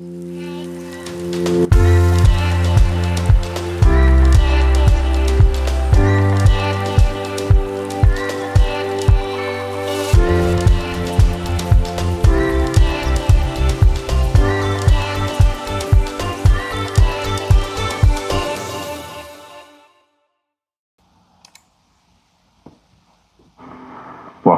Mm-hmm.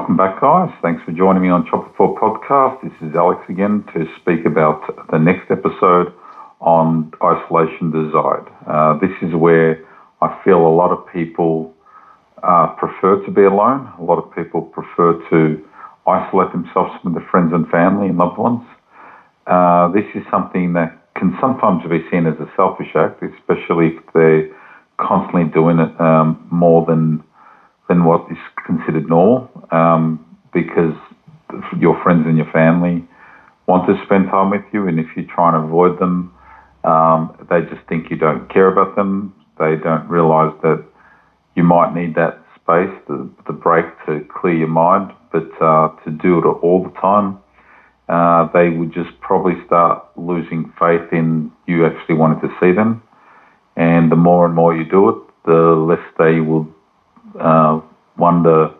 Welcome back, guys. Thanks for joining me on Chopper 4 podcast. This is Alex again to speak about the next episode on isolation desired. Uh, this is where I feel a lot of people uh, prefer to be alone. A lot of people prefer to isolate themselves from their friends and family and loved ones. Uh, this is something that can sometimes be seen as a selfish act, especially if they're constantly doing it um, more than than what is considered normal um, because your friends and your family want to spend time with you, and if you try and avoid them, um, they just think you don't care about them. They don't realize that you might need that space, the, the break to clear your mind, but uh, to do it all the time, uh, they would just probably start losing faith in you actually wanting to see them. And the more and more you do it, the less they will uh, wonder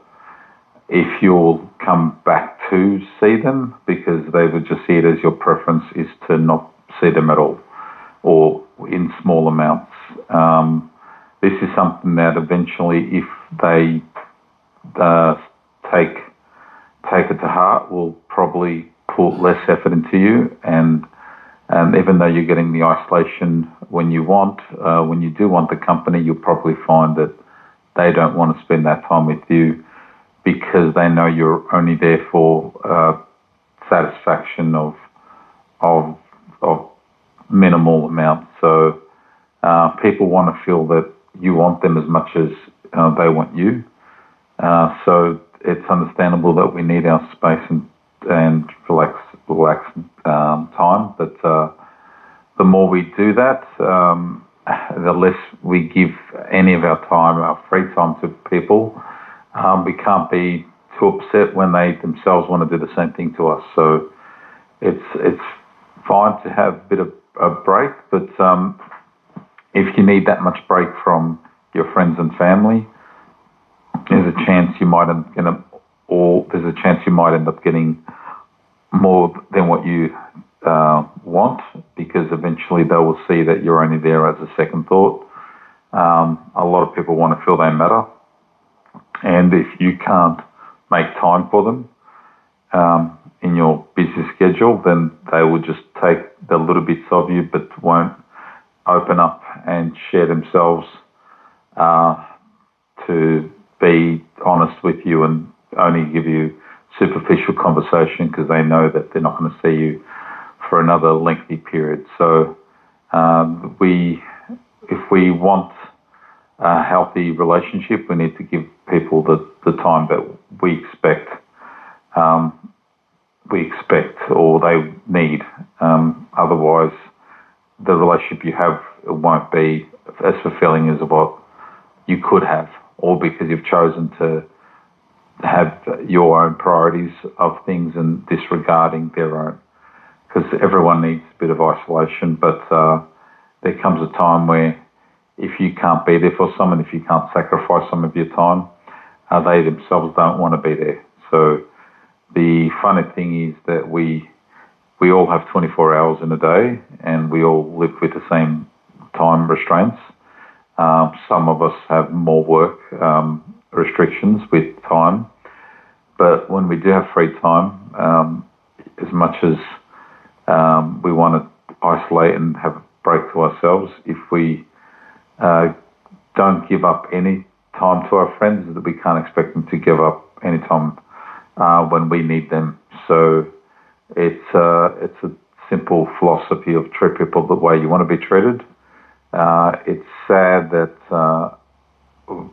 if you'll come back to see them because they would just see it as your preference is to not see them at all or in small amounts. Um, this is something that eventually, if they uh, take take it to heart, will probably put less effort into you. And and even though you're getting the isolation when you want, uh, when you do want the company, you'll probably find that they don't want to spend that time with you because they know you're only there for uh, satisfaction of of of minimal amounts. So uh, people want to feel that you want them as much as uh, they want you. Uh, so it's understandable that we need our space and and relax relax um, time, but uh, the more we do that. Um, the less we give any of our time, our free time to people, um, we can't be too upset when they themselves want to do the same thing to us. So it's it's fine to have a bit of a break, but um, if you need that much break from your friends and family, there's a chance you might end up, or there's a chance you might end up getting more than what you uh, want because eventually they will see that you're only there as a second thought. Um, a lot of people want to feel they matter, and if you can't make time for them um, in your busy schedule, then they will just take the little bits of you, but won't open up and share themselves uh, to be honest with you and only give you superficial conversation because they know that they're not going to see you for another lengthy period. So um, we, if we want a healthy relationship, we need to give people the, the time that we expect, um, we expect or they need. Um, otherwise, the relationship you have won't be as fulfilling as what you could have, or because you've chosen to have your own priorities of things and disregarding their own because everyone needs a bit of isolation. But uh, there comes a time where if you can't be there for someone, if you can't sacrifice some of your time, uh, they themselves don't want to be there. So the funny thing is that we we all have 24 hours in a day, and we all live with the same time restraints. Um, some of us have more work um, restrictions with time, but when we do have free time, um, as much as um, we want to isolate and have a break to ourselves. If we uh, don't give up any time to our friends, that we can't expect them to give up any time uh, when we need them. So it's uh, it's a simple philosophy of treat people the way you want to be treated. Uh, it's sad that uh,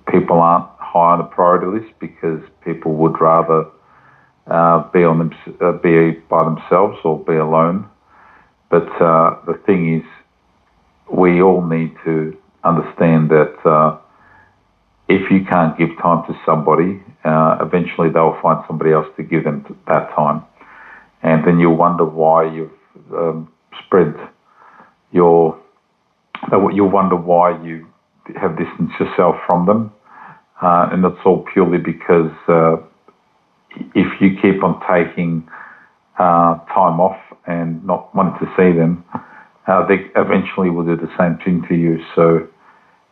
people aren't high on the priority list because people would rather uh, be on them, uh, be by themselves or be alone. But uh, the thing is, we all need to understand that uh, if you can't give time to somebody, uh, eventually they'll find somebody else to give them that time, and then you'll wonder why you've um, spread your, you'll wonder why you have distanced yourself from them. Uh, and that's all purely because uh, you keep on taking uh, time off and not wanting to see them, uh, they eventually will do the same thing to you. So,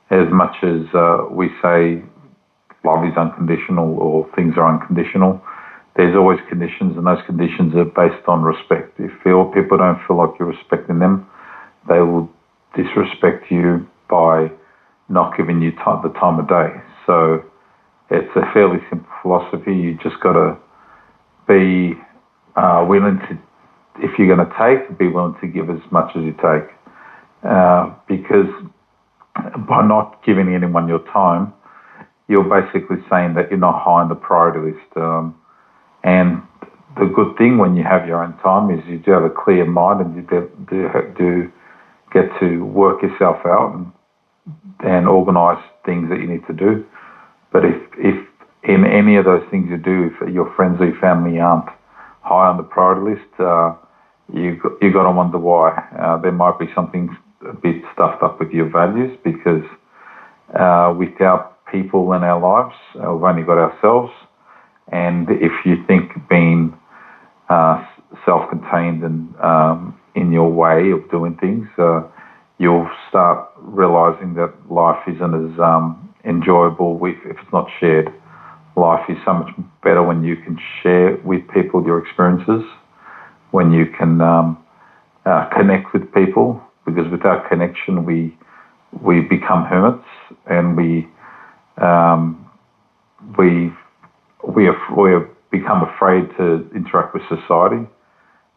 as much as uh, we say love is unconditional or things are unconditional, there's always conditions, and those conditions are based on respect. If people don't feel like you're respecting them, they will disrespect you by not giving you time, the time of day. So it's a fairly simple philosophy. You just got to be uh, willing to, if you're going to take, be willing to give as much as you take. Uh, because by not giving anyone your time, you're basically saying that you're not high on the priority list. Um, and the good thing when you have your own time is you do have a clear mind and you do, do, get to work yourself out and, and organise things that you need to do. But if, if in any of those things you do, if your friends or your family aren't high on the priority list, uh, you you got to wonder why. Uh, there might be something a bit stuffed up with your values because uh, without people in our lives, uh, we've only got ourselves. And if you think being uh, self-contained and um, in your way of doing things, uh, you'll start realizing that life isn't as um, enjoyable if it's not shared. Life is so much better when you can share with people your experiences, when you can um, uh, connect with people, because without connection, we we become hermits and we um, we we have, we have become afraid to interact with society,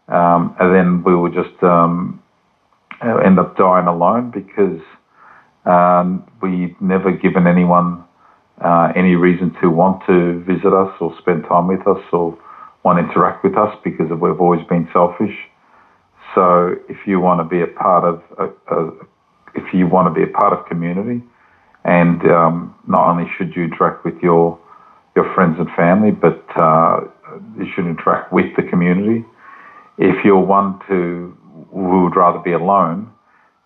um, and then we will just um, end up dying alone because um, we've never given anyone uh, any reason to want to visit us or spend time with us or want to interact with us because we've always been selfish. So if you want to be a part of, a, a, if you want to be a part of community, and um, not only should you interact with your your friends and family, but uh, you should interact with the community. If you're one to who would rather be alone,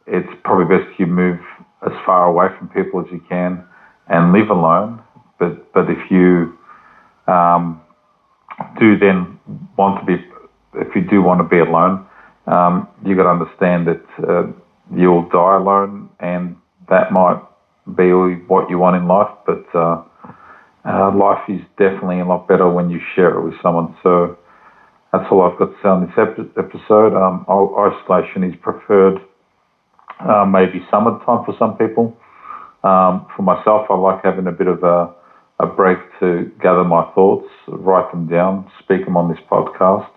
it's probably best you move as far away from people as you can and live alone. But but if you um, do then want to be, if you do want to be alone, um, you got to understand that uh, you'll die alone, and that might be what you want in life. But uh, uh, life is definitely a lot better when you share it with someone. So that's all I've got to say on this episode. Um, isolation is preferred, uh, maybe summertime for some people. Um, for myself, I like having a bit of a, a break to gather my thoughts, write them down, speak them on this podcast.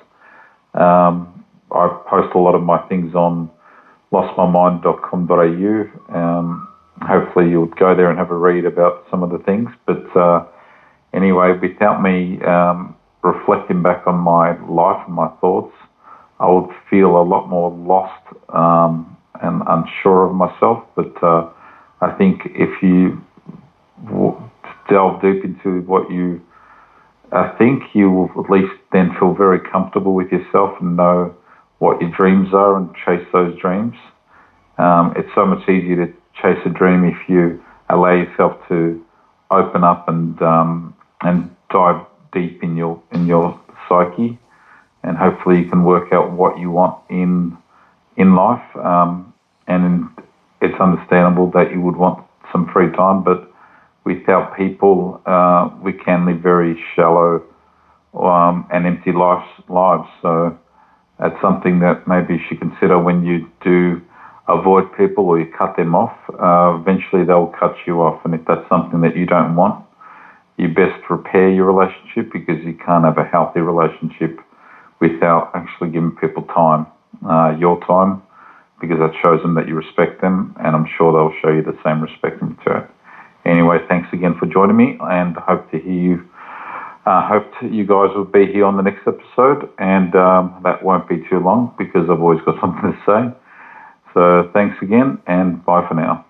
Um, I post a lot of my things on lostmymind.com.au. Um, hopefully, you'll go there and have a read about some of the things. But uh, anyway, without me um, reflecting back on my life and my thoughts, I would feel a lot more lost um, and unsure of myself. But uh, I think if you w- delve deep into what you I think, you will at least then feel very comfortable with yourself and know what your dreams are and chase those dreams. Um, it's so much easier to chase a dream if you allow yourself to open up and um, and dive deep in your in your psyche, and hopefully you can work out what you want in in life. Um, and it's understandable that you would want some free time, but without people, uh, we can live very shallow um, and empty lives. Lives. So that's something that maybe you should consider when you do avoid people or you cut them off. Uh, eventually, they'll cut you off, and if that's something that you don't want, you best repair your relationship because you can't have a healthy relationship without actually giving people time, uh, your time, because that shows them that you respect them, and I'm sure they'll show you the same respect in return. Anyway, thanks again for joining me, and hope to hear you. Uh, hope you guys will be here on the next episode, and um, that won't be too long because I've always got something to say. So thanks again, and bye for now.